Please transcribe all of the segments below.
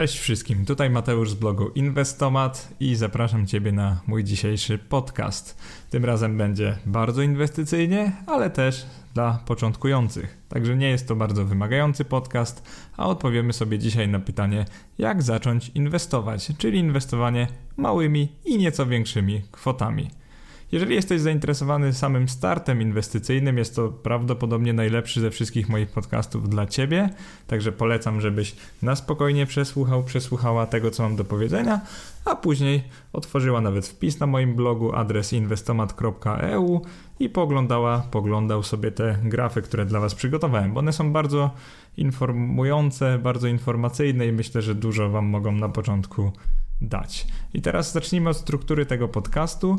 Cześć wszystkim, tutaj Mateusz z blogu Inwestomat i zapraszam Ciebie na mój dzisiejszy podcast. Tym razem będzie bardzo inwestycyjnie, ale też dla początkujących. Także nie jest to bardzo wymagający podcast, a odpowiemy sobie dzisiaj na pytanie, jak zacząć inwestować, czyli inwestowanie małymi i nieco większymi kwotami. Jeżeli jesteś zainteresowany samym startem inwestycyjnym, jest to prawdopodobnie najlepszy ze wszystkich moich podcastów dla Ciebie, także polecam, żebyś na spokojnie przesłuchał, przesłuchała tego, co mam do powiedzenia, a później otworzyła nawet wpis na moim blogu adres inwestomat.eu i poglądała, poglądał sobie te grafy, które dla Was przygotowałem, bo one są bardzo informujące, bardzo informacyjne i myślę, że dużo Wam mogą na początku dać. I teraz zacznijmy od struktury tego podcastu.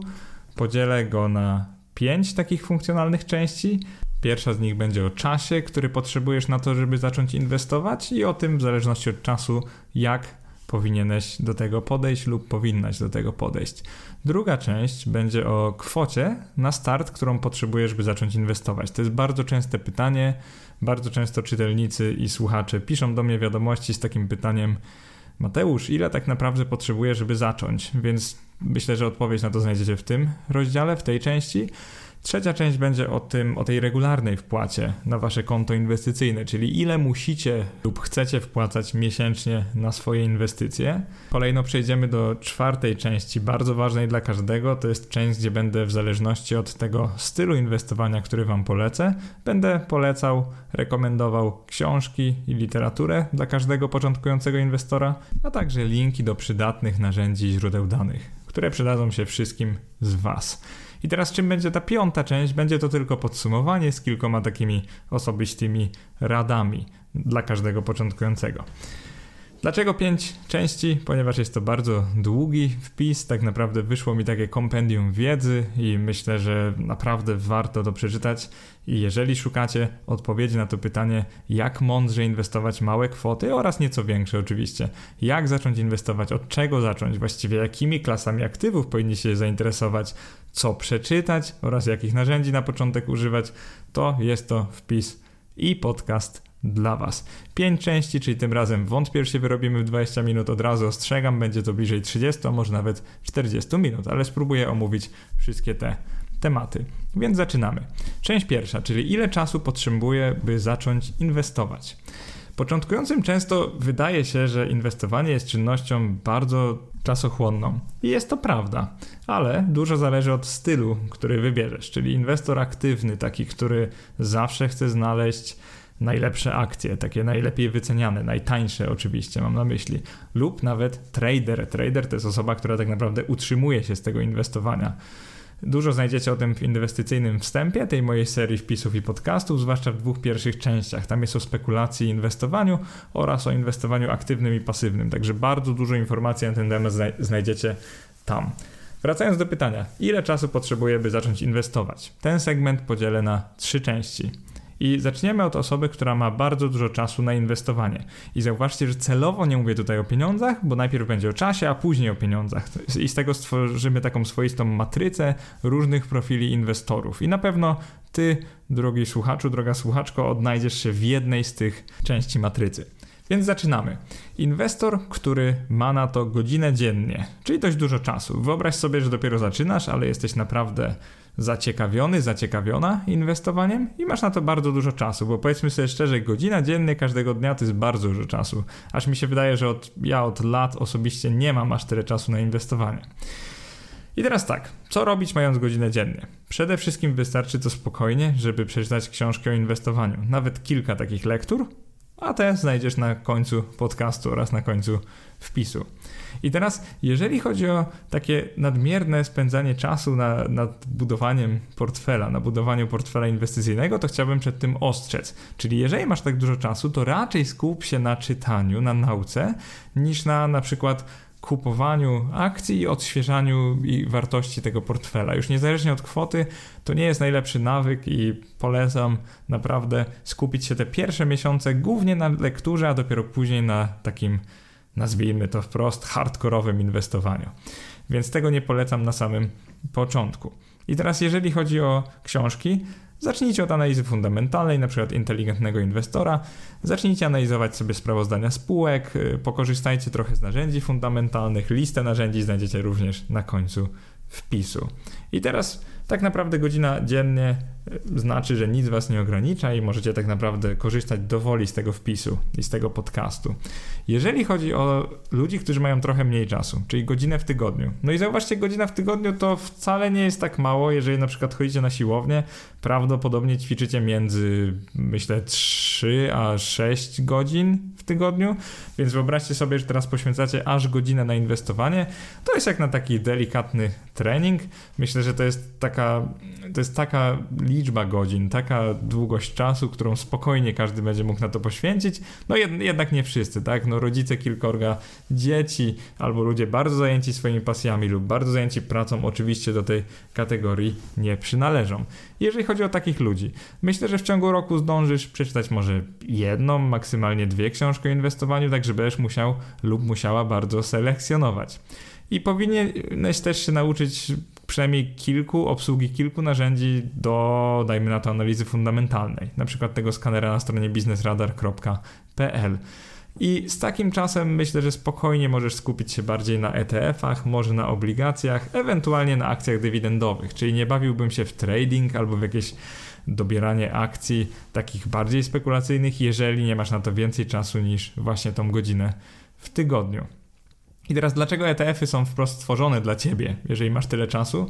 Podzielę go na pięć takich funkcjonalnych części. Pierwsza z nich będzie o czasie, który potrzebujesz na to, żeby zacząć inwestować, i o tym, w zależności od czasu, jak powinieneś do tego podejść lub powinnaś do tego podejść. Druga część będzie o kwocie na start, którą potrzebujesz, by zacząć inwestować. To jest bardzo częste pytanie. Bardzo często czytelnicy i słuchacze piszą do mnie wiadomości z takim pytaniem: Mateusz, ile tak naprawdę potrzebuję, żeby zacząć? Więc myślę, że odpowiedź na to znajdziecie w tym rozdziale, w tej części. Trzecia część będzie o tym, o tej regularnej wpłacie na wasze konto inwestycyjne, czyli ile musicie lub chcecie wpłacać miesięcznie na swoje inwestycje. Kolejno przejdziemy do czwartej części, bardzo ważnej dla każdego. To jest część, gdzie będę w zależności od tego stylu inwestowania, który wam polecę, będę polecał, rekomendował książki i literaturę dla każdego początkującego inwestora, a także linki do przydatnych narzędzi i źródeł danych, które przydadzą się wszystkim z was. I teraz czym będzie ta piąta część? Będzie to tylko podsumowanie z kilkoma takimi osobistymi radami dla każdego początkującego. Dlaczego pięć części? Ponieważ jest to bardzo długi wpis, tak naprawdę wyszło mi takie kompendium wiedzy i myślę, że naprawdę warto to przeczytać. I jeżeli szukacie odpowiedzi na to pytanie, jak mądrze inwestować małe kwoty oraz nieco większe oczywiście, jak zacząć inwestować, od czego zacząć, właściwie jakimi klasami aktywów powinniście się zainteresować, co przeczytać oraz jakich narzędzi na początek używać, to jest to wpis i podcast dla Was. Pięć części, czyli tym razem wątpię, że się wyrobimy w 20 minut, od razu ostrzegam, będzie to bliżej 30, a może nawet 40 minut, ale spróbuję omówić wszystkie te tematy. Więc zaczynamy. Część pierwsza, czyli ile czasu potrzebuję, by zacząć inwestować. Początkującym często wydaje się, że inwestowanie jest czynnością bardzo czasochłonną. I jest to prawda, ale dużo zależy od stylu, który wybierzesz, czyli inwestor aktywny, taki, który zawsze chce znaleźć najlepsze akcje, takie najlepiej wyceniane, najtańsze oczywiście mam na myśli, lub nawet trader. Trader to jest osoba, która tak naprawdę utrzymuje się z tego inwestowania. Dużo znajdziecie o tym w inwestycyjnym wstępie tej mojej serii wpisów i podcastów, zwłaszcza w dwóch pierwszych częściach. Tam jest o spekulacji i inwestowaniu oraz o inwestowaniu aktywnym i pasywnym. Także bardzo dużo informacji na ten temat znajdziecie tam. Wracając do pytania, ile czasu potrzebuję, by zacząć inwestować? Ten segment podzielę na trzy części. I zaczniemy od osoby, która ma bardzo dużo czasu na inwestowanie. I zauważcie, że celowo nie mówię tutaj o pieniądzach, bo najpierw będzie o czasie, a później o pieniądzach. I z tego stworzymy taką swoistą matrycę różnych profili inwestorów. I na pewno ty, drogi słuchaczu, droga słuchaczko, odnajdziesz się w jednej z tych części matrycy. Więc zaczynamy. Inwestor, który ma na to godzinę dziennie, czyli dość dużo czasu. Wyobraź sobie, że dopiero zaczynasz, ale jesteś naprawdę zaciekawiony, zaciekawiona inwestowaniem i masz na to bardzo dużo czasu, bo powiedzmy sobie szczerze, godzina dziennie każdego dnia to jest bardzo dużo czasu. Aż mi się wydaje, że od, ja od lat osobiście nie mam aż tyle czasu na inwestowanie. I teraz tak, co robić mając godzinę dziennie? Przede wszystkim wystarczy to spokojnie, żeby przeczytać książkę o inwestowaniu. Nawet kilka takich lektur, a te znajdziesz na końcu podcastu oraz na końcu wpisu. I teraz, jeżeli chodzi o takie nadmierne spędzanie czasu na, nad budowaniem portfela, na budowaniu portfela inwestycyjnego, to chciałbym przed tym ostrzec. Czyli jeżeli masz tak dużo czasu, to raczej skup się na czytaniu, na nauce, niż na na przykład kupowaniu akcji i odświeżaniu i wartości tego portfela. Już niezależnie od kwoty, to nie jest najlepszy nawyk i polecam naprawdę skupić się te pierwsze miesiące głównie na lekturze, a dopiero później na takim nazwijmy to wprost, hardkorowym inwestowaniu. Więc tego nie polecam na samym początku. I teraz, jeżeli chodzi o książki, Zacznijcie od analizy fundamentalnej, przykład inteligentnego inwestora. Zacznijcie analizować sobie sprawozdania spółek, y, pokorzystajcie trochę z narzędzi fundamentalnych. Listę narzędzi znajdziecie również na końcu wpisu. I teraz tak naprawdę godzina dziennie e, znaczy, że nic was nie ogranicza i możecie tak naprawdę korzystać dowoli z tego wpisu i z tego podcastu. Jeżeli chodzi o ludzi, którzy mają trochę mniej czasu, czyli godzinę w tygodniu. No i zauważcie, godzina w tygodniu to wcale nie jest tak mało, jeżeli na przykład chodzicie na siłownię, prawdopodobnie ćwiczycie między, myślę, 3 a 6 godzin w tygodniu, więc wyobraźcie sobie, że teraz poświęcacie aż godzinę na inwestowanie. To jest jak na taki delikatny trening. Myślę, że to jest taka, to jest taka liczba godzin, taka długość czasu, którą spokojnie każdy będzie mógł na to poświęcić. No jed, jednak nie wszyscy, tak? No rodzice kilkorga dzieci albo ludzie bardzo zajęci swoimi pasjami lub bardzo zajęci pracą oczywiście do tej kategorii nie przynależą. Jeżeli chodzi o takich ludzi, myślę, że w ciągu roku zdążysz przeczytać może jedną, maksymalnie dwie książki o inwestowaniu, tak że będziesz musiał lub musiała bardzo selekcjonować. I powinieneś też się nauczyć przynajmniej kilku, obsługi kilku narzędzi do, dajmy na to, analizy fundamentalnej. Na przykład tego skanera na stronie biznesradar.pl. I z takim czasem myślę, że spokojnie możesz skupić się bardziej na ETF-ach, może na obligacjach, ewentualnie na akcjach dywidendowych, czyli nie bawiłbym się w trading albo w jakieś dobieranie akcji takich bardziej spekulacyjnych, jeżeli nie masz na to więcej czasu niż właśnie tą godzinę w tygodniu. I teraz dlaczego ETF-y są wprost stworzone dla ciebie, jeżeli masz tyle czasu?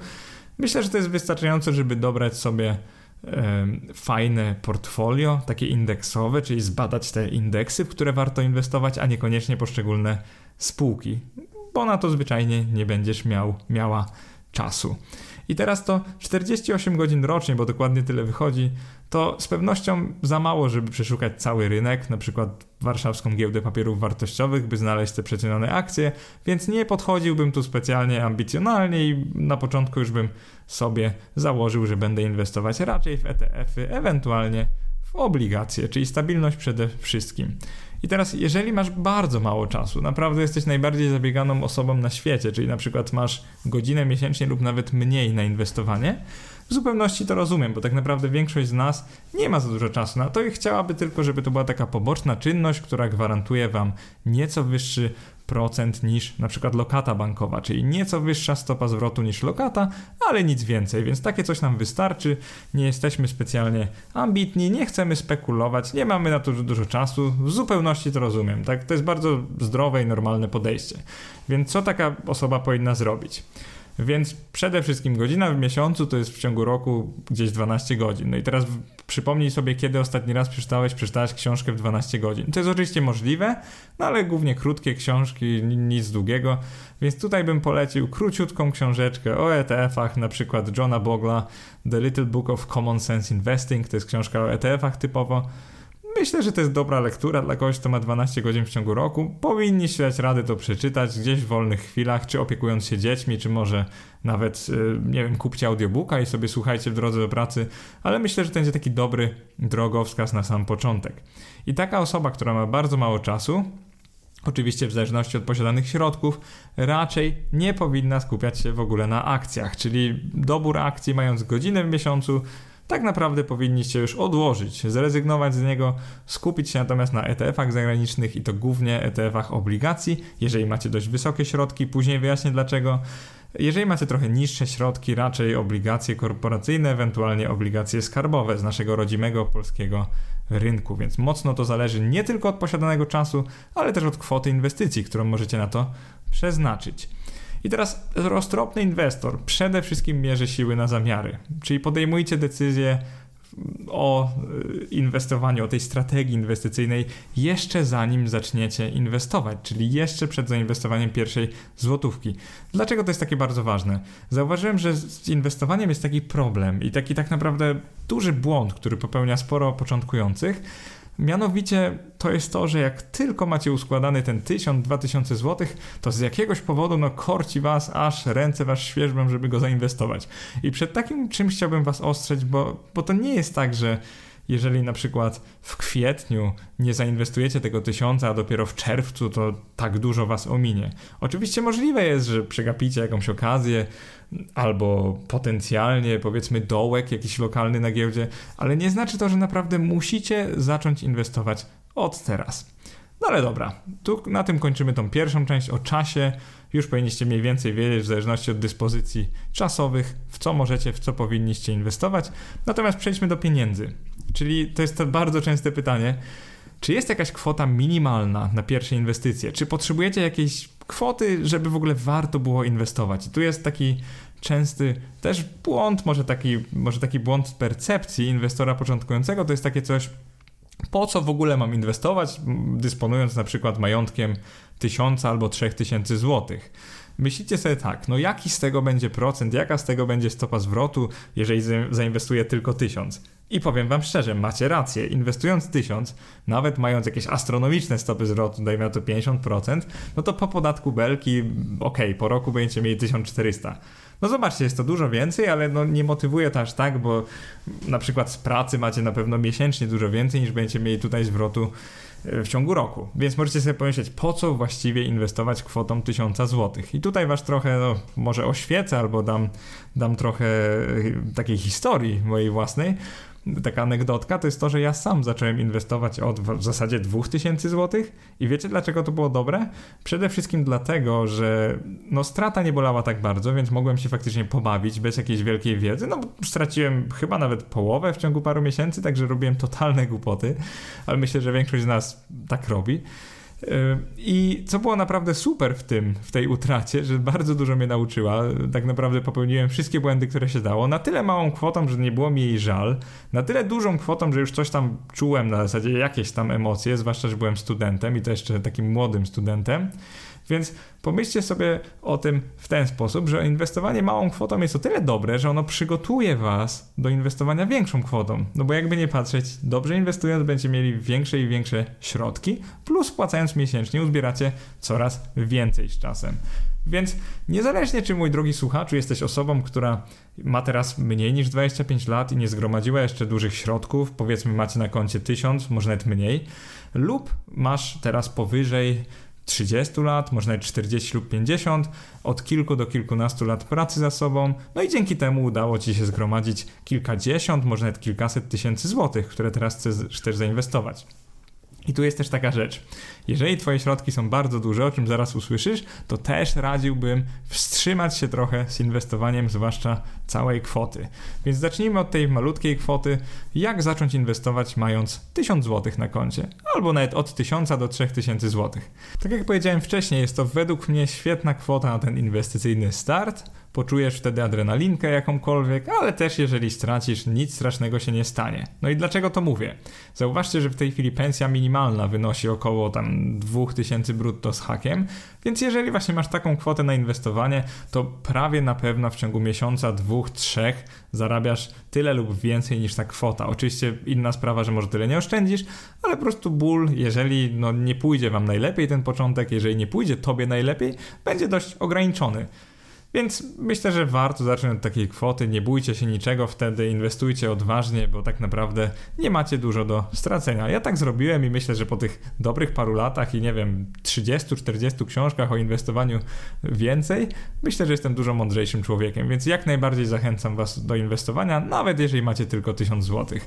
Myślę, że to jest wystarczające, żeby dobrać sobie fajne portfolio, takie indeksowe, czyli zbadać te indeksy, w które warto inwestować, a niekoniecznie poszczególne spółki, bo na to zwyczajnie nie będziesz miał, miała czasu. I teraz to 48 godzin rocznie, bo dokładnie tyle wychodzi, to z pewnością za mało, żeby przeszukać cały rynek, na przykład warszawską giełdę papierów wartościowych, by znaleźć te przecenione akcje, więc nie podchodziłbym tu specjalnie ambicjonalnie i na początku już bym sobie założył, że będę inwestować raczej w ETF-y, ewentualnie w obligacje, czyli stabilność przede wszystkim. I teraz, jeżeli masz bardzo mało czasu, naprawdę jesteś najbardziej zabieganą osobą na świecie, czyli na przykład masz godzinę miesięcznie lub nawet mniej na inwestowanie, w zupełności to rozumiem, bo tak naprawdę większość z nas nie ma za dużo czasu na to i chciałaby tylko, żeby to była taka poboczna czynność, która gwarantuje Wam nieco wyższy procent niż na przykład lokata bankowa, czyli nieco wyższa stopa zwrotu niż lokata, ale nic więcej, więc takie coś nam wystarczy. Nie jesteśmy specjalnie ambitni, nie chcemy spekulować, nie mamy na to dużo czasu. W zupełności to rozumiem, tak? To jest bardzo zdrowe i normalne podejście. Więc co taka osoba powinna zrobić? Więc przede wszystkim godzina w miesiącu to jest w ciągu roku gdzieś 12 godzin. No i teraz przypomnij sobie, kiedy ostatni raz przeczytałeś, przeczytałeś książkę w 12 godzin. To jest oczywiście możliwe, no ale głównie krótkie książki, nic długiego. Więc tutaj bym polecił króciutką książeczkę o ETF-ach, na przykład Johna Bogla, The Little Book of Common Sense Investing, to jest książka o ETF-ach typowo. Myślę, że to jest dobra lektura dla kogoś, kto ma 12 godzin w ciągu roku. Powinniście dać rady to przeczytać gdzieś w wolnych chwilach, czy opiekując się dziećmi, czy może nawet, y, nie wiem, kupcie audiobooka i sobie słuchajcie w drodze do pracy, ale myślę, że to będzie taki dobry drogowskaz na sam początek. I taka osoba, która ma bardzo mało czasu, Oczywiście, w zależności od posiadanych środków, raczej nie powinna skupiać się w ogóle na akcjach, czyli dobór akcji mając godzinę w miesiącu tak naprawdę powinniście już odłożyć, zrezygnować z niego, skupić się natomiast na ETF-ach zagranicznych i to głównie ETF-ach obligacji, jeżeli macie dość wysokie środki, później wyjaśnię dlaczego. Jeżeli macie trochę niższe środki, raczej obligacje korporacyjne, ewentualnie obligacje skarbowe z naszego rodzimego polskiego rynku, więc mocno to zależy nie tylko od posiadanego czasu, ale też od kwoty inwestycji, którą możecie na to przeznaczyć. I teraz roztropny inwestor przede wszystkim mierzy siły na zamiary, czyli podejmujcie decyzję o y, inwestowaniu, o tej strategii inwestycyjnej jeszcze zanim zaczniecie inwestować, czyli jeszcze przed zainwestowaniem pierwszej złotówki. Dlaczego to jest takie bardzo ważne? Zauważyłem, że z inwestowaniem jest taki problem i taki tak naprawdę duży błąd, który popełnia sporo początkujących, Mianowicie to jest to, że jak tylko macie uskładany ten 1000-2000 zł, to z jakiegoś powodu no korci was, aż ręce was świeżbą, żeby go zainwestować. I przed takim czymś chciałbym was ostrzec, bo, bo to nie jest tak, że jeżeli na przykład w kwietniu nie zainwestujecie tego tysiąca, a dopiero w czerwcu to tak dużo was ominie. Oczywiście możliwe jest, że przegapicie jakąś okazję, albo potencjalnie powiedzmy dołek jakiś lokalny na giełdzie, ale nie znaczy to, że naprawdę musicie zacząć inwestować od teraz. No ale dobra, tu na tym kończymy tą pierwszą część o czasie. Już powinniście mniej więcej wiedzieć, w zależności od dyspozycji czasowych, w co możecie, w co powinniście inwestować. Natomiast przejdźmy do pieniędzy. Czyli to jest to bardzo częste pytanie. Czy jest jakaś kwota minimalna na pierwsze inwestycje? Czy potrzebujecie jakiejś kwoty, żeby w ogóle warto było inwestować? I tu jest taki częsty też błąd, może taki, może taki błąd percepcji inwestora początkującego, to jest takie coś, po co w ogóle mam inwestować, dysponując na przykład majątkiem 1000 albo 3000 złotych. Myślicie sobie tak, no jaki z tego będzie procent, jaka z tego będzie stopa zwrotu, jeżeli zainwestuję tylko 1000? I powiem wam szczerze, macie rację, inwestując 1000, nawet mając jakieś astronomiczne stopy zwrotu, dajmy na to 50%, no to po podatku belki, ok, po roku będziecie mieli 1400. No zobaczcie, jest to dużo więcej, ale no nie motywuje to aż tak, bo na przykład z pracy macie na pewno miesięcznie dużo więcej niż będziecie mieli tutaj zwrotu e, w ciągu roku. Więc możecie sobie pomyśleć, po co właściwie inwestować kwotą 1000 zł. I tutaj was trochę, no, może oświecę albo dam, dam trochę e, takiej historii mojej własnej taka anegdotka, to jest to, że ja sam zacząłem inwestować od w zasadzie 2000 zł i wiecie dlaczego to było dobre? Przede wszystkim dlatego, że no strata nie bolała tak bardzo, więc mogłem się faktycznie pobawić bez jakiejś wielkiej wiedzy. No straciłem chyba nawet połowę w ciągu paru miesięcy, także robiłem totalne głupoty, ale myślę, że większość z nas tak robi. I co było naprawdę super w tym, w tej utracie, że bardzo dużo mnie nauczyła. Tak naprawdę popełniłem wszystkie błędy, które się dało. Na tyle małą kwotą, że nie było mi jej żal. Na tyle dużą kwotą, że już coś tam czułem na zasadzie jakieś tam emocje, zwłaszcza, że byłem studentem i to jeszcze takim młodym studentem. Więc pomyślcie sobie o tym w ten sposób, że inwestowanie małą kwotą jest o tyle dobre, że ono przygotuje Was do inwestowania większą kwotą. No bo jakby nie patrzeć, dobrze inwestując będziecie mieli większe i większe środki, plus płacając miesięcznie uzbieracie coraz więcej z czasem. Więc niezależnie czy mój drogi słuchaczu jesteś osobą, która ma teraz mniej niż 25 lat i nie zgromadziła jeszcze dużych środków, powiedzmy macie na koncie 1000, może nawet mniej, lub masz teraz powyżej 30 lat, może nawet 40 lub 50, od kilku do kilkunastu lat pracy za sobą, no i dzięki temu udało Ci się zgromadzić kilkadziesiąt, może nawet kilkaset tysięcy złotych, które teraz chcesz też zainwestować. I tu jest też taka rzecz. Jeżeli Twoje środki są bardzo duże, o czym zaraz usłyszysz, to też radziłbym wstrzymać się trochę z inwestowaniem, zwłaszcza całej kwoty. Więc zacznijmy od tej malutkiej kwoty. Jak zacząć inwestować mając 1000 zł na koncie? Albo nawet od 1000 do 3000 zł. Tak jak powiedziałem wcześniej, jest to według mnie świetna kwota na ten inwestycyjny start poczujesz wtedy adrenalinkę jakąkolwiek, ale też jeżeli stracisz, nic strasznego się nie stanie. No i dlaczego to mówię? Zauważcie, że w tej chwili pensja minimalna wynosi około tam 2000 brutto z hakiem, więc jeżeli właśnie masz taką kwotę na inwestowanie, to prawie na pewno w ciągu miesiąca, dwóch, trzech zarabiasz tyle lub więcej niż ta kwota. Oczywiście inna sprawa, że może tyle nie oszczędzisz, ale po prostu ból, jeżeli no, nie pójdzie wam najlepiej ten początek, jeżeli nie pójdzie tobie najlepiej, będzie dość ograniczony. Więc myślę, że warto zacząć od takiej kwoty. Nie bójcie się niczego wtedy, inwestujcie odważnie, bo tak naprawdę nie macie dużo do stracenia. Ja tak zrobiłem i myślę, że po tych dobrych paru latach i nie wiem, 30-40 książkach o inwestowaniu więcej, myślę, że jestem dużo mądrzejszym człowiekiem, więc jak najbardziej zachęcam Was do inwestowania, nawet jeżeli macie tylko 1000 zł.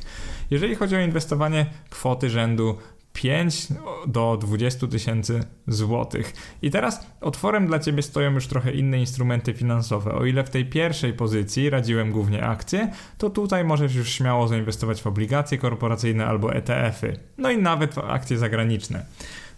Jeżeli chodzi o inwestowanie kwoty rzędu 5 do 20 tysięcy złotych. I teraz otworem dla Ciebie stoją już trochę inne instrumenty finansowe. O ile w tej pierwszej pozycji radziłem głównie akcje, to tutaj możesz już śmiało zainwestować w obligacje korporacyjne albo ETF-y. No i nawet w akcje zagraniczne.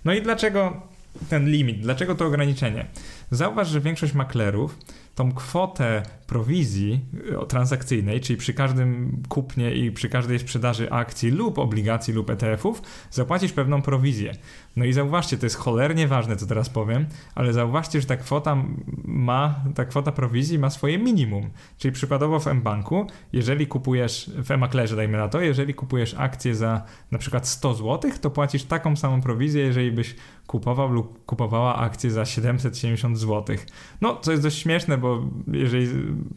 No i dlaczego ten limit? Dlaczego to ograniczenie? Zauważ, że większość maklerów tą kwotę prowizji e, transakcyjnej, czyli przy każdym kupnie i przy każdej sprzedaży akcji lub obligacji lub ETF-ów, zapłacisz pewną prowizję. No i zauważcie, to jest cholernie ważne, co teraz powiem, ale zauważcie, że ta kwota ma, ta kwota prowizji ma swoje minimum. Czyli przykładowo w mBanku, jeżeli kupujesz, w e-maklerze dajmy na to, jeżeli kupujesz akcję za na przykład 100 zł, to płacisz taką samą prowizję, jeżeli byś kupował lub kupowała akcje za 770 zł. No, co jest dość śmieszne, bo jeżeli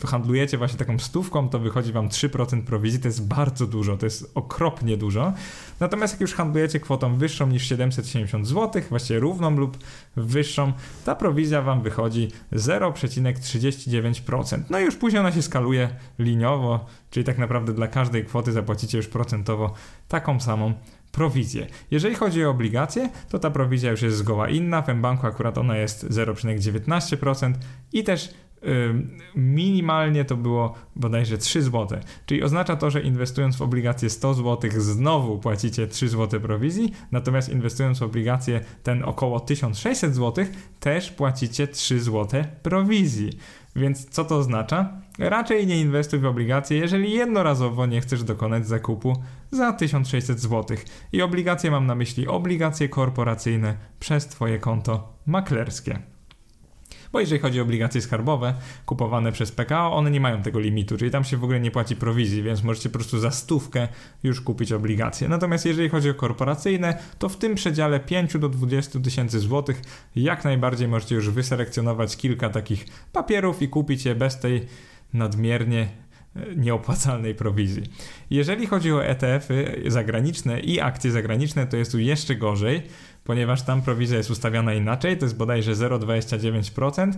handlujecie właśnie taką stówką, to wychodzi wam 3% prowizji, to jest bardzo dużo, to jest okropnie dużo. Natomiast jak już handlujecie kwotą wyższą niż 770 zł, właściwie równą lub wyższą, ta prowizja wam wychodzi 0,39%. No i już później ona się skaluje liniowo, czyli tak naprawdę dla każdej kwoty zapłacicie już procentowo taką samą prowizję. Jeżeli chodzi o obligacje, to ta prowizja już jest zgoła inna. W banku akurat ona jest 0,19% i też minimalnie to było bodajże 3 zł. Czyli oznacza to, że inwestując w obligacje 100 zł znowu płacicie 3 zł prowizji, natomiast inwestując w obligacje ten około 1600 zł też płacicie 3 zł prowizji. Więc co to oznacza? Raczej nie inwestuj w obligacje, jeżeli jednorazowo nie chcesz dokonać zakupu za 1600 zł. I obligacje mam na myśli obligacje korporacyjne przez Twoje konto maklerskie. Bo jeżeli chodzi o obligacje skarbowe kupowane przez PKO, one nie mają tego limitu, czyli tam się w ogóle nie płaci prowizji, więc możecie po prostu za stówkę już kupić obligacje. Natomiast jeżeli chodzi o korporacyjne, to w tym przedziale 5 do 20 tysięcy złotych jak najbardziej możecie już wyselekcjonować kilka takich papierów i kupić je bez tej nadmiernie e, nieopłacalnej prowizji. Jeżeli chodzi o ETF-y zagraniczne i akcje zagraniczne, to jest tu jeszcze gorzej, ponieważ tam prowizja jest ustawiana inaczej, to jest bodajże 0,29%,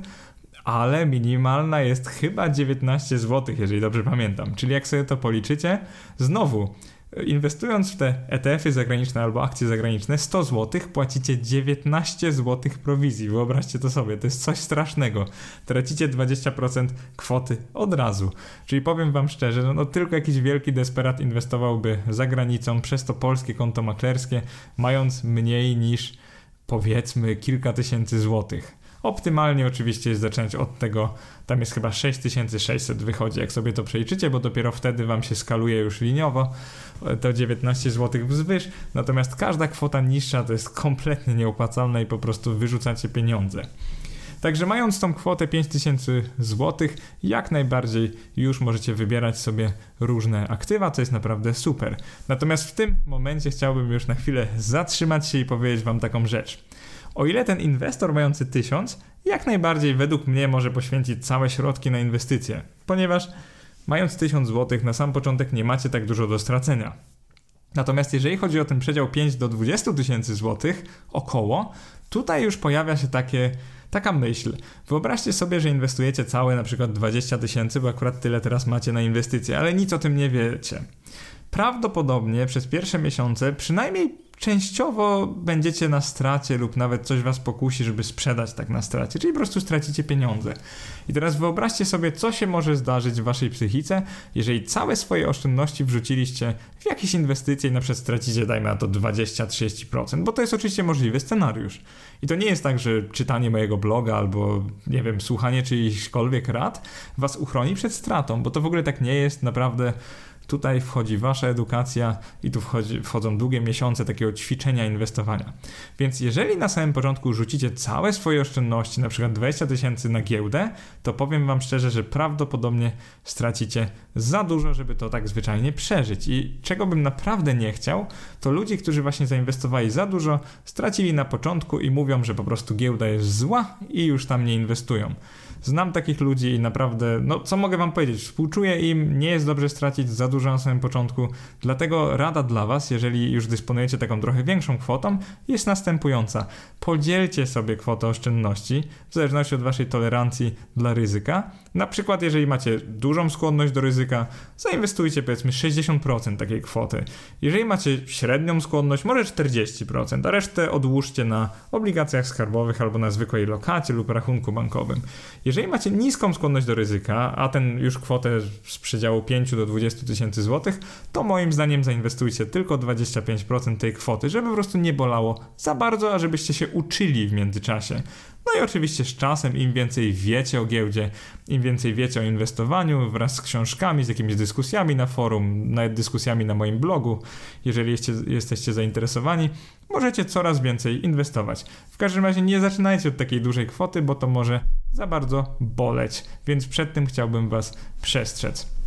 ale minimalna jest chyba 19 zł, jeżeli dobrze pamiętam. Czyli jak sobie to policzycie, znowu Inwestując w te ETF-y zagraniczne albo akcje zagraniczne, 100 zł płacicie 19 zł prowizji. Wyobraźcie to sobie, to jest coś strasznego. Tracicie 20% kwoty od razu. Czyli powiem Wam szczerze, no, no tylko jakiś wielki desperat inwestowałby za granicą przez to polskie konto maklerskie, mając mniej niż powiedzmy kilka tysięcy złotych. Optymalnie oczywiście jest zaczynać od tego, tam jest chyba 6600 wychodzi, jak sobie to przeliczycie, bo dopiero wtedy wam się skaluje już liniowo to 19 zł wzwyż, natomiast każda kwota niższa to jest kompletnie nieopłacalna i po prostu wyrzucacie pieniądze. Także mając tą kwotę 5000 zł, jak najbardziej już możecie wybierać sobie różne aktywa, co jest naprawdę super. Natomiast w tym momencie chciałbym już na chwilę zatrzymać się i powiedzieć Wam taką rzecz. O ile ten inwestor mający 1000 jak najbardziej według mnie może poświęcić całe środki na inwestycje, ponieważ mając 1000 zł na sam początek nie macie tak dużo do stracenia. Natomiast jeżeli chodzi o ten przedział 5 do 20 tysięcy złotych, około, tutaj już pojawia się takie, taka myśl. Wyobraźcie sobie, że inwestujecie całe na przykład 20 tysięcy, bo akurat tyle teraz macie na inwestycje, ale nic o tym nie wiecie. Prawdopodobnie przez pierwsze miesiące przynajmniej częściowo będziecie na stracie lub nawet coś was pokusi, żeby sprzedać tak na stracie, czyli po prostu stracicie pieniądze. I teraz wyobraźcie sobie, co się może zdarzyć w waszej psychice, jeżeli całe swoje oszczędności wrzuciliście w jakieś inwestycje i na przykład stracicie, dajmy na to 20-30%, bo to jest oczywiście możliwy scenariusz. I to nie jest tak, że czytanie mojego bloga albo, nie wiem, słuchanie czyichkolwiek rad was uchroni przed stratą, bo to w ogóle tak nie jest, naprawdę Tutaj wchodzi wasza edukacja i tu wchodzi, wchodzą długie miesiące takiego ćwiczenia inwestowania. Więc jeżeli na samym początku rzucicie całe swoje oszczędności, na przykład 20 tysięcy na giełdę, to powiem wam szczerze, że prawdopodobnie stracicie za dużo, żeby to tak zwyczajnie przeżyć. I czego bym naprawdę nie chciał, to ludzie, którzy właśnie zainwestowali za dużo, stracili na początku i mówią, że po prostu giełda jest zła i już tam nie inwestują. Znam takich ludzi i naprawdę, no co mogę wam powiedzieć, współczuję im, nie jest dobrze stracić za dużo na samym początku, dlatego rada dla was, jeżeli już dysponujecie taką trochę większą kwotą, jest następująca. Podzielcie sobie kwotę oszczędności w zależności od waszej tolerancji dla ryzyka. Na przykład, jeżeli macie dużą skłonność do ryzyka, zainwestujcie powiedzmy 60% takiej kwoty. Jeżeli macie średnią skłonność, może 40%, a resztę odłóżcie na obligacjach skarbowych albo na zwykłej lokacie lub rachunku bankowym. Jeżeli macie niską skłonność do ryzyka, a ten już kwotę z przedziału 5 do 20 tysięcy złotych, to moim zdaniem zainwestujcie tylko 25% tej kwoty, żeby po prostu nie bolało za bardzo, a żebyście się uczyli w międzyczasie. No i oczywiście z czasem, im więcej wiecie o giełdzie, im więcej wiecie o inwestowaniu, wraz z książkami, z jakimiś dyskusjami na forum, nawet dyskusjami na moim blogu, jeżeli jesteście, jesteście zainteresowani, możecie coraz więcej inwestować. W każdym razie nie zaczynajcie od takiej dużej kwoty, bo to może za bardzo boleć, więc przed tym chciałbym Was przestrzec.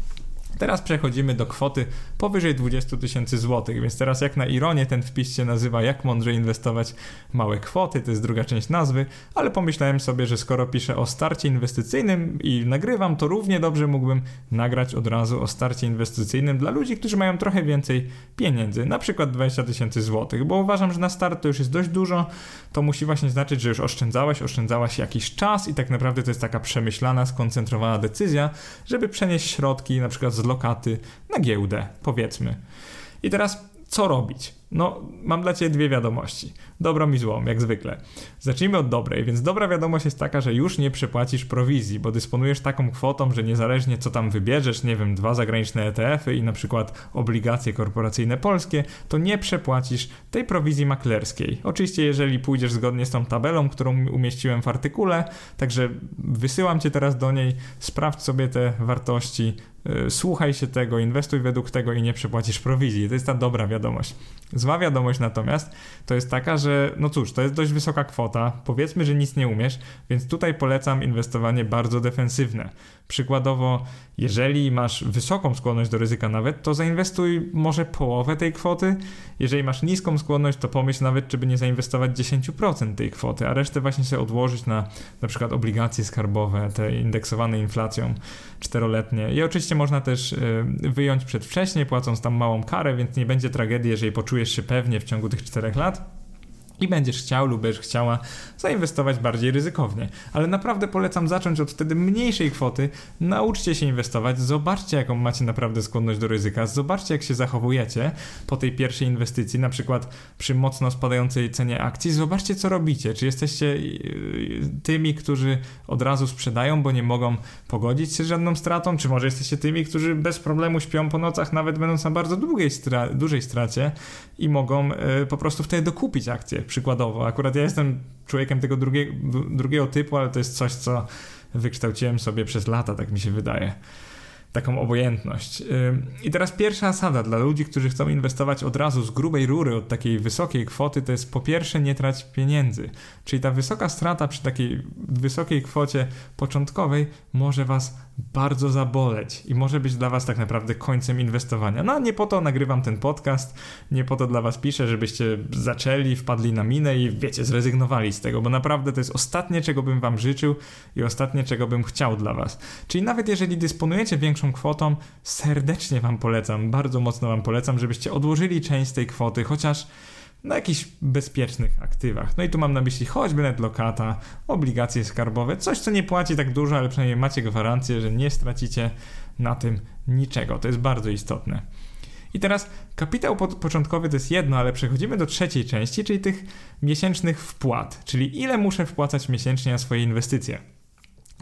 Teraz przechodzimy do kwoty powyżej 20 tysięcy złotych, więc teraz jak na ironię ten wpis się nazywa Jak mądrze inwestować małe kwoty, to jest druga część nazwy, ale pomyślałem sobie, że skoro piszę o starcie inwestycyjnym i nagrywam, to równie dobrze mógłbym nagrać od razu o starcie inwestycyjnym dla ludzi, którzy mają trochę więcej pieniędzy, na przykład 20 tysięcy złotych, bo uważam, że na start to już jest dość dużo, to musi właśnie znaczyć, że już oszczędzałeś, oszczędzałaś jakiś czas i tak naprawdę to jest taka przemyślana, skoncentrowana decyzja, żeby przenieść środki na przykład z lokaty na giełdę, powiedzmy. I teraz co robić? No, mam dla Ciebie dwie wiadomości. Dobrą i złą, jak zwykle. Zacznijmy od dobrej, więc dobra wiadomość jest taka, że już nie przepłacisz prowizji, bo dysponujesz taką kwotą, że niezależnie co tam wybierzesz, nie wiem, dwa zagraniczne ETF-y i na przykład obligacje korporacyjne polskie, to nie przepłacisz tej prowizji maklerskiej. Oczywiście, jeżeli pójdziesz zgodnie z tą tabelą, którą umieściłem w artykule, także wysyłam Cię teraz do niej, sprawdź sobie te wartości, Y, słuchaj się tego, inwestuj według tego i nie przepłacisz prowizji. To jest ta dobra wiadomość. Zła wiadomość natomiast to jest taka, że no cóż, to jest dość wysoka kwota, powiedzmy, że nic nie umiesz, więc tutaj polecam inwestowanie bardzo defensywne. Przykładowo, jeżeli masz wysoką skłonność do ryzyka nawet, to zainwestuj może połowę tej kwoty. Jeżeli masz niską skłonność, to pomyśl nawet, czy by nie zainwestować 10% tej kwoty, a resztę właśnie sobie odłożyć na na przykład obligacje skarbowe, te indeksowane inflacją czteroletnie. I oczywiście można też y, wyjąć przedwcześnie, płacąc tam małą karę, więc nie będzie tragedii, jeżeli poczujesz się pewnie w ciągu tych czterech lat i będziesz chciał lub będziesz chciała zainwestować bardziej ryzykownie. Ale naprawdę polecam zacząć od wtedy mniejszej kwoty. Nauczcie się inwestować, zobaczcie jaką macie naprawdę skłonność do ryzyka, zobaczcie jak się zachowujecie po tej pierwszej inwestycji, na przykład przy mocno spadającej cenie akcji, zobaczcie co robicie. Czy jesteście yy, tymi, którzy od razu sprzedają, bo nie mogą pogodzić się z żadną stratą, czy może jesteście tymi, którzy bez problemu śpią po nocach, nawet będąc na bardzo długiej stra dużej stracie i mogą yy, po prostu wtedy dokupić akcje przykładowo. Akurat ja jestem człowiekiem tego drugie, drugiego typu, ale to jest coś, co wykształciłem sobie przez lata, tak mi się wydaje taką obojętność. I teraz pierwsza zasada dla ludzi, którzy chcą inwestować od razu z grubej rury od takiej wysokiej kwoty, to jest po pierwsze nie trać pieniędzy. Czyli ta wysoka strata przy takiej wysokiej kwocie początkowej może was bardzo zaboleć i może być dla was tak naprawdę końcem inwestowania. No nie po to nagrywam ten podcast, nie po to dla was piszę, żebyście zaczęli, wpadli na minę i wiecie, zrezygnowali z tego, bo naprawdę to jest ostatnie, czego bym wam życzył i ostatnie, czego bym chciał dla was. Czyli nawet jeżeli dysponujecie większą kwotą, serdecznie wam polecam, bardzo mocno wam polecam, żebyście odłożyli część tej kwoty, chociaż na jakichś bezpiecznych aktywach. No i tu mam na myśli choćby net lokata, obligacje skarbowe, coś co nie płaci tak dużo, ale przynajmniej macie gwarancję, że nie stracicie na tym niczego. To jest bardzo istotne. I teraz kapitał początkowy to jest jedno, ale przechodzimy do trzeciej części, czyli tych miesięcznych wpłat, czyli ile muszę wpłacać miesięcznie na swoje inwestycje.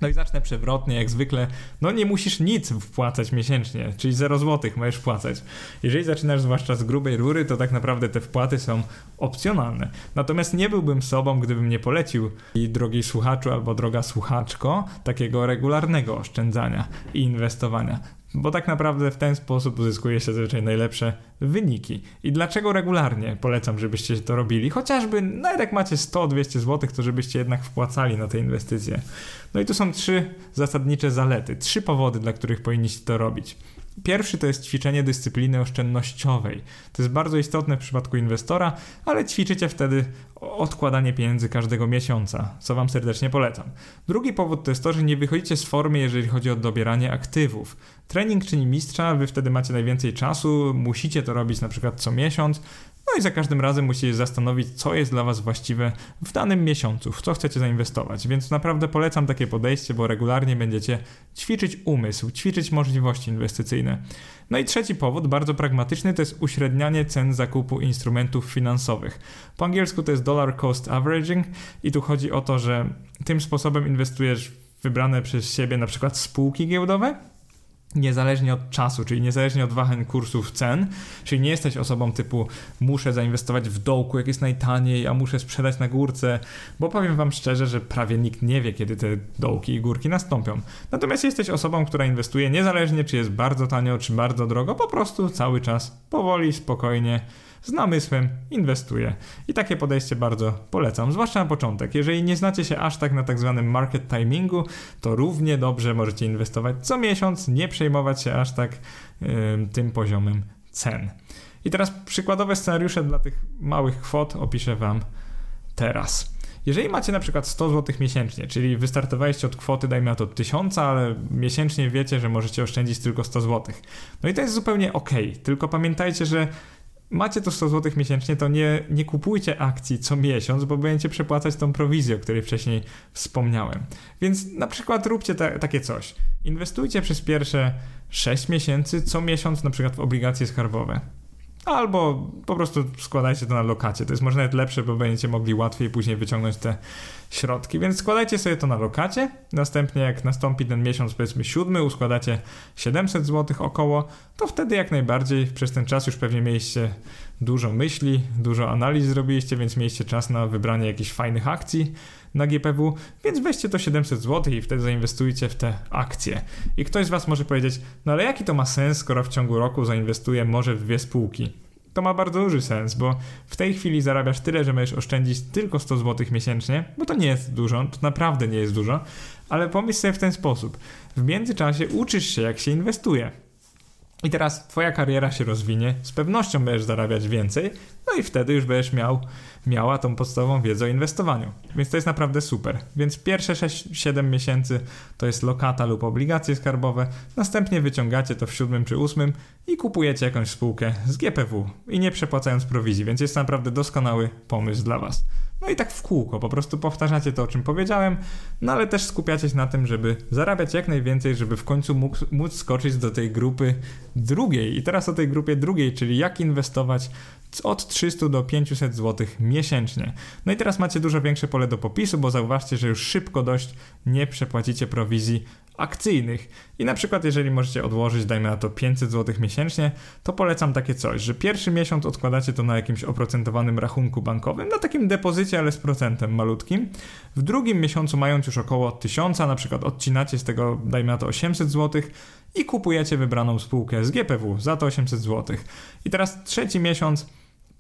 No i zacznę przewrotnie, jak zwykle. No nie musisz nic wpłacać miesięcznie, czyli 0 zł możesz wpłacać. Jeżeli zaczynasz zwłaszcza z grubej rury, to tak naprawdę te wpłaty są opcjonalne. Natomiast nie byłbym sobą, gdybym nie polecił i drogi słuchaczu albo droga słuchaczko takiego regularnego oszczędzania i inwestowania bo tak naprawdę w ten sposób uzyskuje się zazwyczaj najlepsze wyniki. I dlaczego regularnie polecam, żebyście to robili? Chociażby nawet jak macie 100-200 zł, to żebyście jednak wpłacali na te inwestycje. No i tu są trzy zasadnicze zalety, trzy powody, dla których powinniście to robić. Pierwszy to jest ćwiczenie dyscypliny oszczędnościowej. To jest bardzo istotne w przypadku inwestora, ale ćwiczycie wtedy odkładanie pieniędzy każdego miesiąca, co Wam serdecznie polecam. Drugi powód to jest to, że nie wychodzicie z formy, jeżeli chodzi o dobieranie aktywów. Trening czyni mistrza, Wy wtedy macie najwięcej czasu, musicie to robić na przykład co miesiąc, no i za każdym razem musicie zastanowić, co jest dla Was właściwe w danym miesiącu, w co chcecie zainwestować. Więc naprawdę polecam takie podejście, bo regularnie będziecie ćwiczyć umysł, ćwiczyć możliwości inwestycyjne. No i trzeci powód, bardzo pragmatyczny, to jest uśrednianie cen zakupu instrumentów finansowych. Po angielsku to jest dollar cost averaging i tu chodzi o to, że tym sposobem inwestujesz w wybrane przez siebie na przykład spółki giełdowe, niezależnie od czasu, czyli niezależnie od wahań kursów cen, czyli nie jesteś osobą typu muszę zainwestować w dołku, jak jest najtaniej, a muszę sprzedać na górce, bo powiem wam szczerze, że prawie nikt nie wie, kiedy te dołki i górki nastąpią. Natomiast jesteś osobą, która inwestuje niezależnie, czy jest bardzo tanio, czy bardzo drogo, po prostu cały czas powoli, spokojnie, z namysłem inwestuje. I takie podejście bardzo polecam, zwłaszcza na początek. Jeżeli nie znacie się aż tak na tak zwanym market timingu, to równie dobrze możecie inwestować co miesiąc, nie przejmować się aż tak yy, tym poziomem cen. I teraz przykładowe scenariusze dla tych małych kwot opiszę Wam teraz. Jeżeli macie na przykład 100 zł miesięcznie, czyli wystartowaliście od kwoty, dajmy na to 1000, ale miesięcznie wiecie, że możecie oszczędzić tylko 100 zł. No i to jest zupełnie ok, tylko pamiętajcie, że macie to 100 zł miesięcznie, to nie, nie kupujcie akcji co miesiąc, bo będziecie przepłacać tą prowizję, o której wcześniej wspomniałem. Więc na przykład róbcie ta, takie coś. Inwestujcie przez pierwsze 6 miesięcy co miesiąc na przykład w obligacje skarbowe. Albo po prostu składajcie to na lokacie. To jest może nawet lepsze, bo będziecie mogli łatwiej później wyciągnąć te środki. Więc składajcie sobie to na lokacie. Następnie, jak nastąpi ten miesiąc, powiedzmy siódmy, uskładacie 700 zł około, to wtedy jak najbardziej przez ten czas już pewnie mieliście dużo myśli, dużo analiz zrobiliście, więc mieliście czas na wybranie jakichś fajnych akcji na GPW, więc weźcie to 700 zł i wtedy zainwestujcie w te akcje. I ktoś z Was może powiedzieć, no ale jaki to ma sens, skoro w ciągu roku zainwestuję może w dwie spółki? To ma bardzo duży sens, bo w tej chwili zarabiasz tyle, że możesz oszczędzić tylko 100 zł miesięcznie, bo to nie jest dużo, to naprawdę nie jest dużo, ale pomyśl sobie w ten sposób. W międzyczasie uczysz się, jak się inwestuje. I teraz twoja kariera się rozwinie, z pewnością będziesz zarabiać więcej, no i wtedy już będziesz miał, miała tą podstawową wiedzę o inwestowaniu. Więc to jest naprawdę super. Więc pierwsze 6-7 miesięcy to jest lokata lub obligacje skarbowe, następnie wyciągacie to w siódmym czy ósmym i kupujecie jakąś spółkę z GPW i nie przepłacając prowizji, więc jest to naprawdę doskonały pomysł dla Was. No i tak w kółko, po prostu powtarzacie to, o czym powiedziałem, no ale też skupiacie się na tym, żeby zarabiać jak najwięcej, żeby w końcu móc, móc skoczyć do tej grupy drugiej. I teraz o tej grupie drugiej, czyli jak inwestować od 300 do 500 zł miesięcznie. No i teraz macie dużo większe pole do popisu, bo zauważcie, że już szybko dość nie przepłacicie prowizji akcyjnych. I na przykład, jeżeli możecie odłożyć, dajmy na to 500 zł miesięcznie, to polecam takie coś, że pierwszy miesiąc odkładacie to na jakimś oprocentowanym rachunku bankowym, na takim depozycie, ale z procentem malutkim. W drugim miesiącu, mając już około 1000, na przykład odcinacie z tego, dajmy na to 800 zł i kupujecie wybraną spółkę z GPW za to 800 zł. I teraz trzeci miesiąc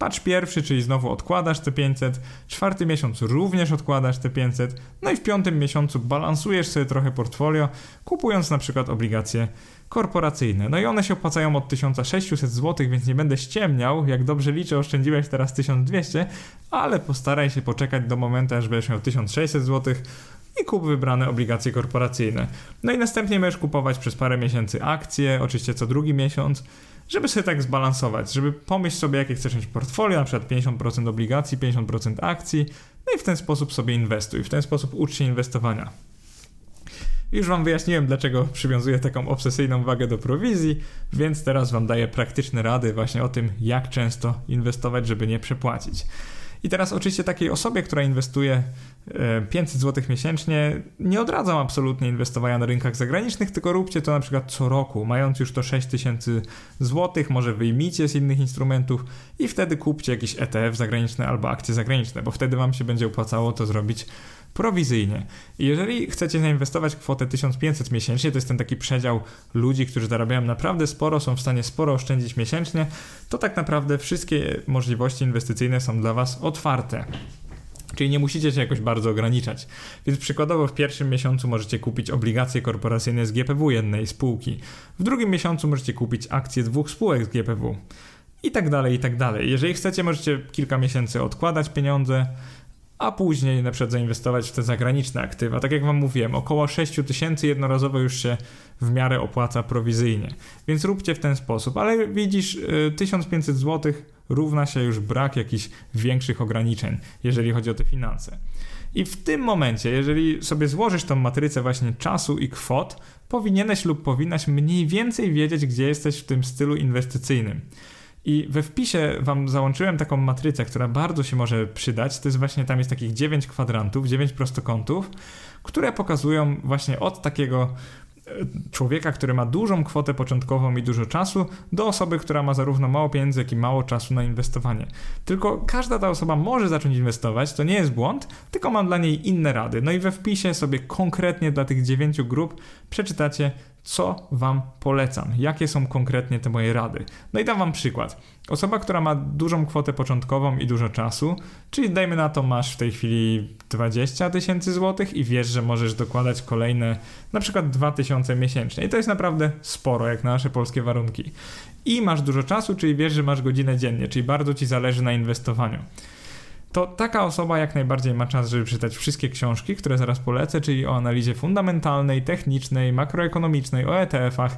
Patrz pierwszy, czyli znowu odkładasz te 500, czwarty miesiąc również odkładasz te 500, no i w piątym miesiącu balansujesz sobie trochę portfolio, kupując na przykład obligacje korporacyjne. No i one się opłacają od 1600 zł, więc nie będę ściemniał, jak dobrze liczę, oszczędziłeś teraz 1200, ale postaraj się poczekać do momentu, aż będziesz miał 1600 zł i kup wybrane obligacje korporacyjne. No i następnie możesz kupować przez parę miesięcy akcje, oczywiście co drugi miesiąc, żeby sobie tak zbalansować, żeby pomyśl sobie, jakie chcesz mieć portfolio, na przykład 50% obligacji, 50% akcji, no i w ten sposób sobie inwestuj, w ten sposób ucz się inwestowania. Już Wam wyjaśniłem, dlaczego przywiązuję taką obsesyjną wagę do prowizji, więc teraz Wam daję praktyczne rady właśnie o tym, jak często inwestować, żeby nie przepłacić. I teraz oczywiście takiej osobie, która inwestuje 500 zł miesięcznie, nie odradzam absolutnie inwestowania na rynkach zagranicznych, tylko róbcie to na przykład co roku, mając już to 6000 zł, może wyjmijcie z innych instrumentów i wtedy kupcie jakiś ETF zagraniczny albo akcje zagraniczne, bo wtedy Wam się będzie opłacało to zrobić prowizyjnie. I jeżeli chcecie zainwestować kwotę 1500 miesięcznie, to jest ten taki przedział ludzi, którzy zarabiają naprawdę sporo, są w stanie sporo oszczędzić miesięcznie, to tak naprawdę wszystkie możliwości inwestycyjne są dla Was otwarte. Czyli nie musicie się jakoś bardzo ograniczać. Więc przykładowo w pierwszym miesiącu możecie kupić obligacje korporacyjne z GPW jednej spółki. W drugim miesiącu możecie kupić akcje dwóch spółek z GPW. I tak dalej, i tak dalej. Jeżeli chcecie, możecie kilka miesięcy odkładać pieniądze, a później na przykład zainwestować w te zagraniczne aktywa. Tak jak Wam mówiłem, około 6 tysięcy jednorazowo już się w miarę opłaca prowizyjnie. Więc róbcie w ten sposób, ale widzisz, 1500 y, zł równa się już brak jakichś większych ograniczeń, jeżeli chodzi o te finanse. I w tym momencie, jeżeli sobie złożysz tą matrycę właśnie czasu i kwot, powinieneś lub powinnaś mniej więcej wiedzieć, gdzie jesteś w tym stylu inwestycyjnym. I we wpisie wam załączyłem taką matrycę, która bardzo się może przydać. To jest właśnie tam jest takich 9 kwadrantów, 9 prostokątów, które pokazują właśnie od takiego człowieka, który ma dużą kwotę początkową i dużo czasu, do osoby, która ma zarówno mało pieniędzy, jak i mało czasu na inwestowanie. Tylko każda ta osoba może zacząć inwestować, to nie jest błąd, tylko mam dla niej inne rady. No i we wpisie sobie konkretnie dla tych dziewięciu grup przeczytacie co Wam polecam, jakie są konkretnie te moje rady. No i dam Wam przykład. Osoba, która ma dużą kwotę początkową i dużo czasu, czyli dajmy na to, masz w tej chwili 20 tysięcy złotych i wiesz, że możesz dokładać kolejne na przykład 2000 miesięcznie. I to jest naprawdę sporo, jak na nasze polskie warunki. I masz dużo czasu, czyli wiesz, że masz godzinę dziennie, czyli bardzo Ci zależy na inwestowaniu to taka osoba jak najbardziej ma czas, żeby przeczytać wszystkie książki, które zaraz polecę, czyli o analizie fundamentalnej, technicznej, makroekonomicznej, o ETF-ach,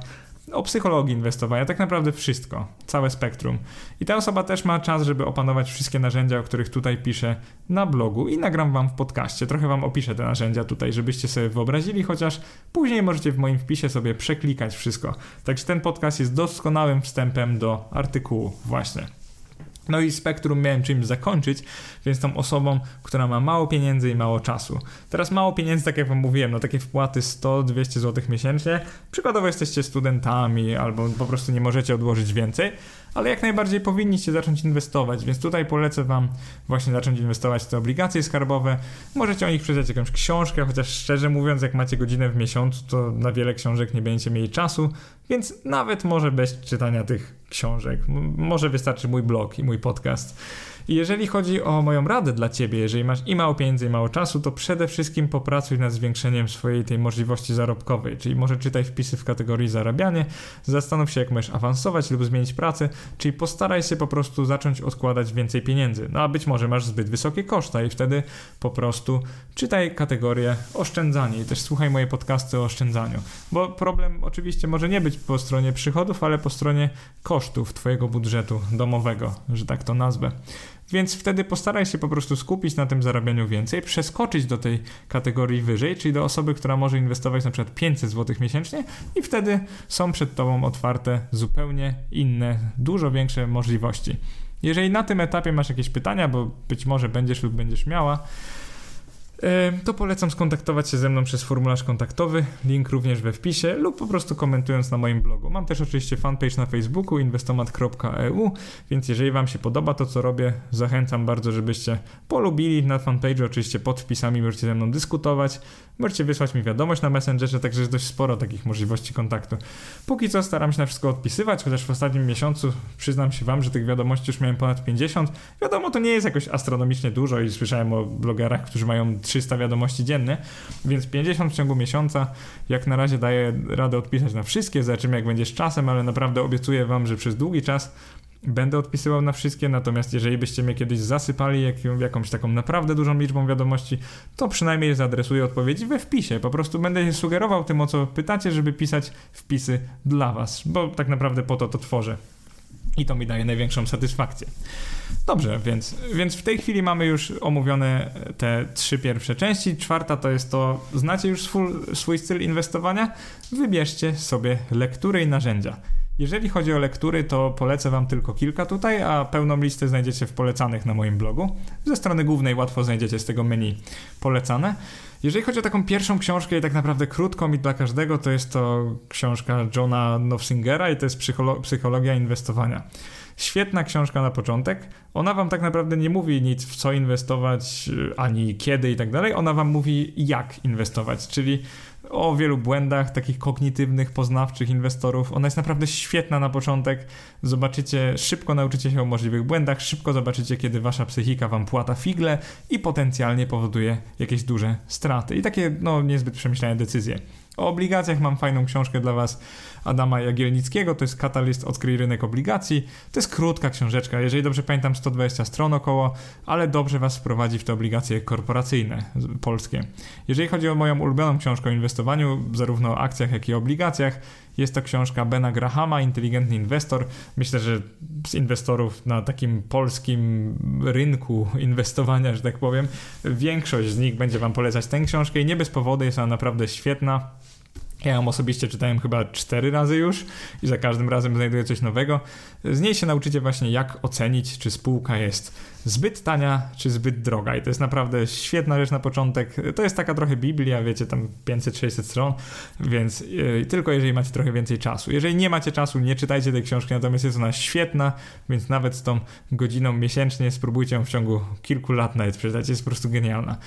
o psychologii inwestowania, tak naprawdę wszystko, całe spektrum. I ta osoba też ma czas, żeby opanować wszystkie narzędzia, o których tutaj piszę na blogu i nagram wam w podcaście. Trochę wam opiszę te narzędzia tutaj, żebyście sobie wyobrazili, chociaż później możecie w moim wpisie sobie przeklikać wszystko. Także ten podcast jest doskonałym wstępem do artykułu właśnie. No i spektrum miałem czymś zakończyć, więc tą osobą, która ma mało pieniędzy i mało czasu. Teraz mało pieniędzy, tak jak wam mówiłem, no takie wpłaty 100-200 zł miesięcznie. Przykładowo jesteście studentami albo po prostu nie możecie odłożyć więcej, ale jak najbardziej powinniście zacząć inwestować, więc tutaj polecę Wam właśnie zacząć inwestować w te obligacje skarbowe. Możecie o nich przeczytać jakąś książkę, chociaż szczerze mówiąc, jak macie godzinę w miesiącu, to na wiele książek nie będziecie mieli czasu, więc nawet może bez czytania tych książek. Może wystarczy mój blog i mój podcast. I jeżeli chodzi o moją radę dla ciebie, jeżeli masz i mało pieniędzy, i mało czasu, to przede wszystkim popracuj nad zwiększeniem swojej tej możliwości zarobkowej, czyli może czytaj wpisy w kategorii zarabianie, zastanów się, jak możesz awansować lub zmienić pracę, czyli postaraj się po prostu zacząć odkładać więcej pieniędzy. No a być może masz zbyt wysokie koszta i wtedy po prostu czytaj kategorię oszczędzanie i też słuchaj moje podcasty o oszczędzaniu, bo problem oczywiście może nie być po stronie przychodów, ale po stronie kosztów twojego budżetu domowego, że tak to nazwę. Więc wtedy postaraj się po prostu skupić na tym zarabianiu więcej, przeskoczyć do tej kategorii wyżej, czyli do osoby, która może inwestować na przykład 500 zł miesięcznie i wtedy są przed Tobą otwarte zupełnie inne, dużo większe możliwości. Jeżeli na tym etapie masz jakieś pytania, bo być może będziesz lub będziesz miała, to polecam skontaktować się ze mną przez formularz kontaktowy, link również we wpisie lub po prostu komentując na moim blogu. Mam też oczywiście fanpage na Facebooku investomat.eu, więc jeżeli Wam się podoba to, co robię, zachęcam bardzo, żebyście polubili na fanpage, oczywiście pod wpisami możecie ze mną dyskutować, możecie wysłać mi wiadomość na Messengerze, także jest dość sporo takich możliwości kontaktu. Póki co staram się na wszystko odpisywać, chociaż w ostatnim miesiącu przyznam się Wam, że tych wiadomości już miałem ponad 50. Wiadomo, to nie jest jakoś astronomicznie dużo i słyszałem o blogerach, którzy mają 300 wiadomości dziennie, więc 50 w ciągu miesiąca jak na razie daję radę odpisać na wszystkie, zobaczymy jak będzie z czasem, ale naprawdę obiecuję wam, że przez długi czas będę odpisywał na wszystkie, natomiast jeżeli byście mnie kiedyś zasypali jak, jakąś taką naprawdę dużą liczbą wiadomości, to przynajmniej zaadresuję odpowiedzi we wpisie. Po prostu będę się sugerował tym, o co pytacie, żeby pisać wpisy dla was, bo tak naprawdę po to to tworzę. I to mi daje największą satysfakcję. Dobrze, więc, więc w tej chwili mamy już omówione te trzy pierwsze części. Czwarta to jest to, znacie już swój, swój styl inwestowania? Wybierzcie sobie lektury i narzędzia. Jeżeli chodzi o lektury, to polecę Wam tylko kilka tutaj, a pełną listę znajdziecie w polecanych na moim blogu. Ze strony głównej łatwo znajdziecie z tego menu polecane. Jeżeli chodzi o taką pierwszą książkę i tak naprawdę krótką i dla każdego, to jest to książka Johna Nofsingera i to jest psycholo psychologia inwestowania. Świetna książka na początek. Ona wam tak naprawdę nie mówi nic w co inwestować, ani kiedy i tak dalej. Ona wam mówi jak inwestować, czyli o wielu błędach takich kognitywnych, poznawczych inwestorów. Ona jest naprawdę świetna na początek. Zobaczycie, szybko nauczycie się o możliwych błędach, szybko zobaczycie, kiedy wasza psychika wam płata figle i potencjalnie powoduje jakieś duże straty i takie no niezbyt przemyślane decyzje. O obligacjach mam fajną książkę dla Was Adama Jagielnickiego, to jest Katalist Odkryj rynek obligacji. To jest krótka książeczka, jeżeli dobrze pamiętam 120 stron około, ale dobrze Was wprowadzi w te obligacje korporacyjne polskie. Jeżeli chodzi o moją ulubioną książkę o inwestowaniu, zarówno o akcjach, jak i obligacjach, jest to książka Bena Grahama, Inteligentny Inwestor. Myślę, że z inwestorów na takim polskim rynku inwestowania, że tak powiem, większość z nich będzie Wam polecać tę książkę i nie bez powodu jest ona naprawdę świetna. Ja ją osobiście czytałem chyba cztery razy już i za każdym razem znajduję coś nowego. Z niej się nauczycie właśnie jak ocenić, czy spółka jest zbyt tania, czy zbyt droga. I to jest naprawdę świetna rzecz na początek. To jest taka trochę Biblia, wiecie, tam 500-600 stron, więc yy, tylko jeżeli macie trochę więcej czasu. Jeżeli nie macie czasu, nie czytajcie tej książki, natomiast jest ona świetna, więc nawet z tą godziną miesięcznie spróbujcie ją w ciągu kilku lat nawet przeczytać. Jest po prostu genialna.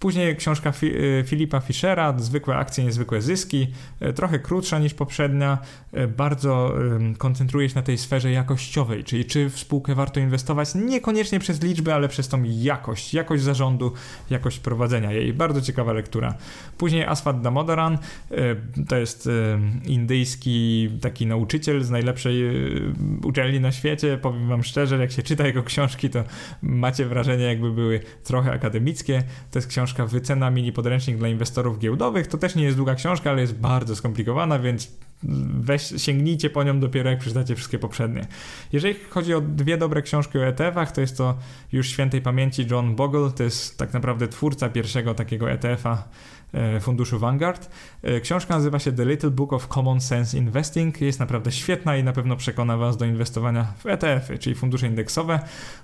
Później książka Fi yy, Filipa Fischera, Zwykłe akcje, niezwykłe zyski. e, trochę krótsza niż poprzednia, e, bardzo koncentruje się na tej sferze jakościowej, czyli czy w spółkę warto inwestować, niekoniecznie przez liczby, ale przez tą jakość, jakość zarządu, jakość prowadzenia jej. Bardzo ciekawa lektura. Później Aswat Damodaran, e, to jest indyjski taki nauczyciel z najlepszej uczelni na świecie. Powiem wam szczerze, jak się czyta jego książki, to macie wrażenie, jakby były trochę akademickie. To jest książka Wycena mini podręcznik dla inwestorów giełdowych. To też nie jest długa książka, ale jest bardzo skomplikowana, więc weź, sięgnijcie po nią dopiero jak przeczytacie wszystkie poprzednie. Jeżeli chodzi o dwie dobre książki o ETF-ach, to jest to już świętej pamięci John Bogle, to jest tak naprawdę twórca pierwszego takiego ETF-a funduszu Vanguard. E, książka nazywa się The Little Book of Common Sense Investing. Jest naprawdę świetna i na pewno przekona Was do inwestowania w ETF-y, czyli fundusze indeksowe.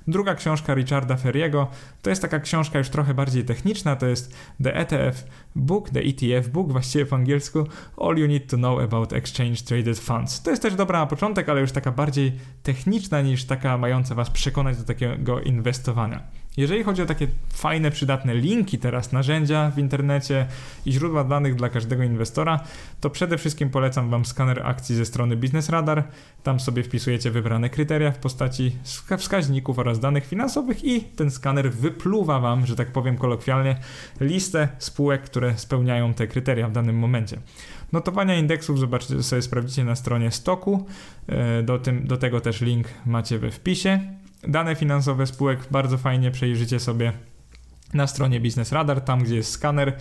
Druga książka Richarda Ferriego to jest taka książka już trochę bardziej techniczna, to jest The ETF Book, The ETF Book, właściwie po angielsku All You Need to Know About Exchange Traded Funds. To jest też dobra na początek, ale już taka bardziej techniczna niż taka mająca Was przekonać do takiego inwestowania. Jeżeli chodzi o takie fajne, przydatne linki teraz, narzędzia w internecie i źródła danych dla każdego inwestora, to przede wszystkim polecam Wam skaner akcji ze strony Business Radar. Tam sobie wpisujecie wybrane kryteria w postaci wskaźników oraz danych finansowych i ten skaner wypluwa Wam, że tak powiem kolokwialnie, listę spółek, które spełniają te kryteria w danym momencie. Notowania indeksów zobaczcie sobie, sprawdzicie na stronie stoku. E, do, tym, do tego też link macie we wpisie. Dane finansowe spółek bardzo fajnie przejrzycie sobie na stronie Business Radar, tam gdzie jest skaner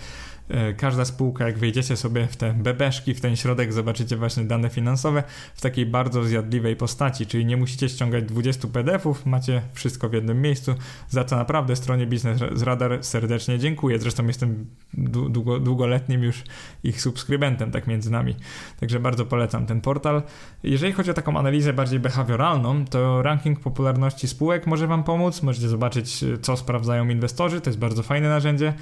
każda spółka, jak wejdziecie sobie w te bebeszki, w ten środek, zobaczycie właśnie dane finansowe w takiej bardzo zjadliwej postaci, czyli nie musicie ściągać 20 PDFów, macie wszystko w jednym miejscu, za co naprawdę stronie Business Radar serdecznie dziękuję. Zresztą jestem długo, długoletnim już ich subskrybentem, tak między nami. Także bardzo polecam ten portal. Jeżeli chodzi o taką analizę bardziej behawioralną, to ranking popularności spółek może Wam pomóc. Możecie zobaczyć, co sprawdzają inwestorzy, to jest bardzo fajne narzędzie.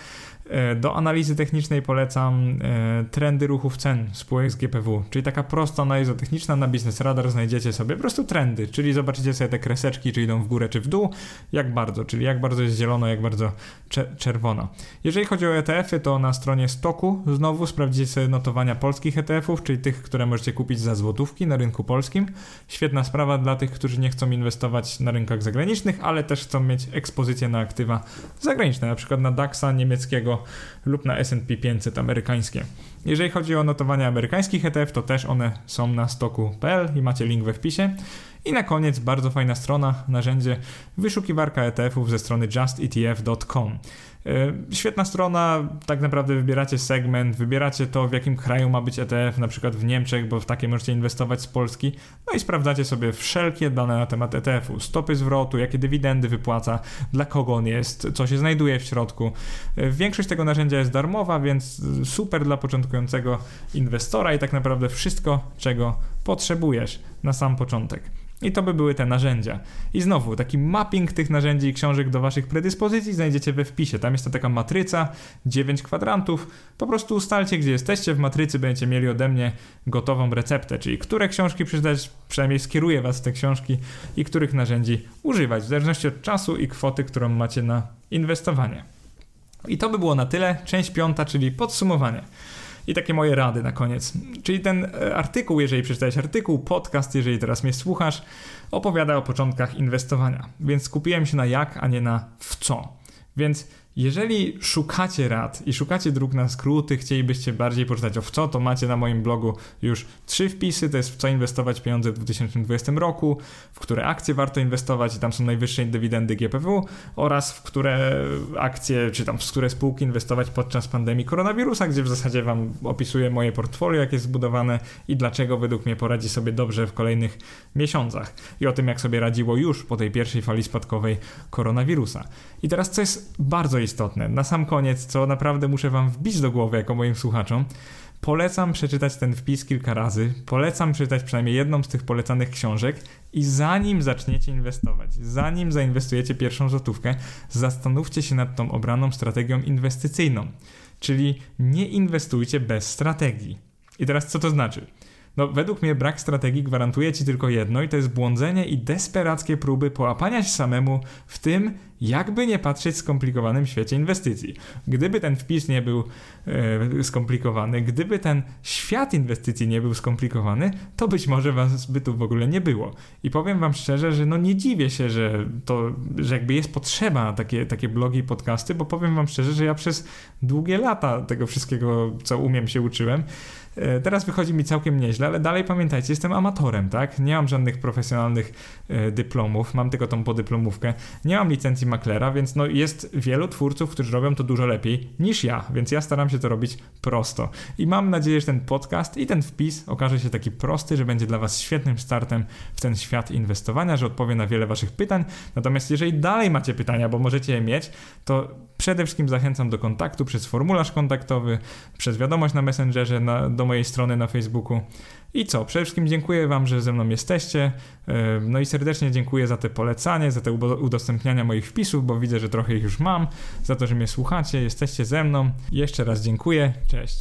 E, do analizy technicznej polecam e, trendy ruchów cen spółek z GPW, czyli taka prosta analiza techniczna na Business Radar znajdziecie sobie po prostu trendy, czyli zobaczycie sobie te kreseczki, czy idą w górę, czy w dół, jak bardzo, czyli jak bardzo jest zielono, jak bardzo czerwono. Jeżeli chodzi o ETF-y, to na stronie stoku znowu sprawdzicie sobie notowania polskich ETF-ów, czyli tych, które możecie kupić za złotówki na rynku polskim. Świetna sprawa dla tych, którzy nie chcą inwestować na rynkach zagranicznych, ale też chcą mieć ekspozycję na aktywa zagraniczne, na przykład na DAXa niemieckiego lub na S&P 500 amerykańskie. Jeżeli chodzi o notowania amerykańskich ETF, to też one są na stoku.pl i macie link we wpisie. I na koniec bardzo fajna strona, narzędzie wyszukiwarka ETF-ów ze strony justetf.com. E, świetna strona, tak naprawdę wybieracie segment, wybieracie to w jakim kraju ma być ETF, na przykład w Niemczech, bo w takie możecie inwestować z Polski, no i sprawdzacie sobie wszelkie dane na temat ETF-u, stopy zwrotu, jakie dywidendy wypłaca, dla kogo on jest, co się znajduje w środku. E, większość tego narzędzia jest darmowa, więc super dla początkującego inwestora i tak naprawdę wszystko, czego potrzebujesz na sam początek. I to by były te narzędzia. I znowu, taki mapping tych narzędzi i książek do waszych predyspozycji znajdziecie we wpisie. Tam jest to taka matryca, 9 kwadrantów. Po prostu ustalcie, gdzie jesteście. W matrycy będziecie mieli ode mnie gotową receptę, czyli które książki przeczytać, przynajmniej skieruję was w te książki i których narzędzi używać, w zależności od czasu i kwoty, którą macie na inwestowanie. I to by było na tyle. Część piąta, czyli podsumowanie. I takie moje rady na koniec. Czyli ten e, artykuł, jeżeli przeczytałeś artykuł, podcast, jeżeli teraz mnie słuchasz, opowiada o początkach inwestowania. Więc skupiłem się na jak, a nie na w co. Więc jeżeli szukacie rad i szukacie dróg na skróty, chcielibyście bardziej poczytać o w co, to macie na moim blogu już trzy wpisy, to jest w co inwestować pieniądze w 2020 roku, w które akcje warto inwestować i tam są najwyższe dywidendy GPW oraz w które akcje, czy tam w które spółki inwestować podczas pandemii koronawirusa, gdzie w zasadzie wam opisuję moje portfolio, jak jest zbudowane i dlaczego według mnie poradzi sobie dobrze w kolejnych miesiącach i o tym, jak sobie radziło już po tej pierwszej fali spadkowej koronawirusa. I teraz co jest bardzo istotne. Na sam koniec, co naprawdę muszę Wam wbić do głowy jako moim słuchaczom, polecam przeczytać ten wpis kilka razy, polecam przeczytać przynajmniej jedną z tych polecanych książek i zanim zaczniecie inwestować, zanim zainwestujecie pierwszą złotówkę, zastanówcie się nad tą obraną strategią inwestycyjną. Czyli nie inwestujcie bez strategii. I teraz co to znaczy? No, według mnie brak strategii gwarantuje ci tylko jedno i to jest błądzenie i desperackie próby połapania się samemu w tym, jakby nie patrzeć w skomplikowanym świecie inwestycji. Gdyby ten wpis nie był e, skomplikowany, gdyby ten świat inwestycji nie był skomplikowany, to być może was by tu w ogóle nie było. I powiem wam szczerze, że no nie dziwię się, że to, że jakby jest potrzeba takie, takie blogi i podcasty, bo powiem wam szczerze, że ja przez długie lata tego wszystkiego, co umiem, się uczyłem. E, teraz wychodzi mi całkiem nieźle, ale dalej pamiętajcie, jestem amatorem, tak? Nie mam żadnych profesjonalnych e, dyplomów, mam tylko tą podyplomówkę. Nie mam licencji maklera, więc no jest wielu twórców, którzy robią to dużo lepiej niż ja, więc ja staram się to robić prosto. I mam nadzieję, że ten podcast i ten wpis okaże się taki prosty, że będzie dla Was świetnym startem w ten świat inwestowania, że odpowie na wiele Waszych pytań. Natomiast jeżeli dalej macie pytania, bo możecie je mieć, to przede wszystkim zachęcam do kontaktu przez formularz kontaktowy, przez wiadomość na Messengerze, na, do mojej strony na Facebooku. I co? Przede wszystkim dziękuję Wam, że ze mną jesteście. No i serdecznie dziękuję za te polecanie, za te udostępniania moich wpisów, bo widzę, że trochę ich już mam, za to, że mnie słuchacie, jesteście ze mną. Jeszcze raz dziękuję. Cześć.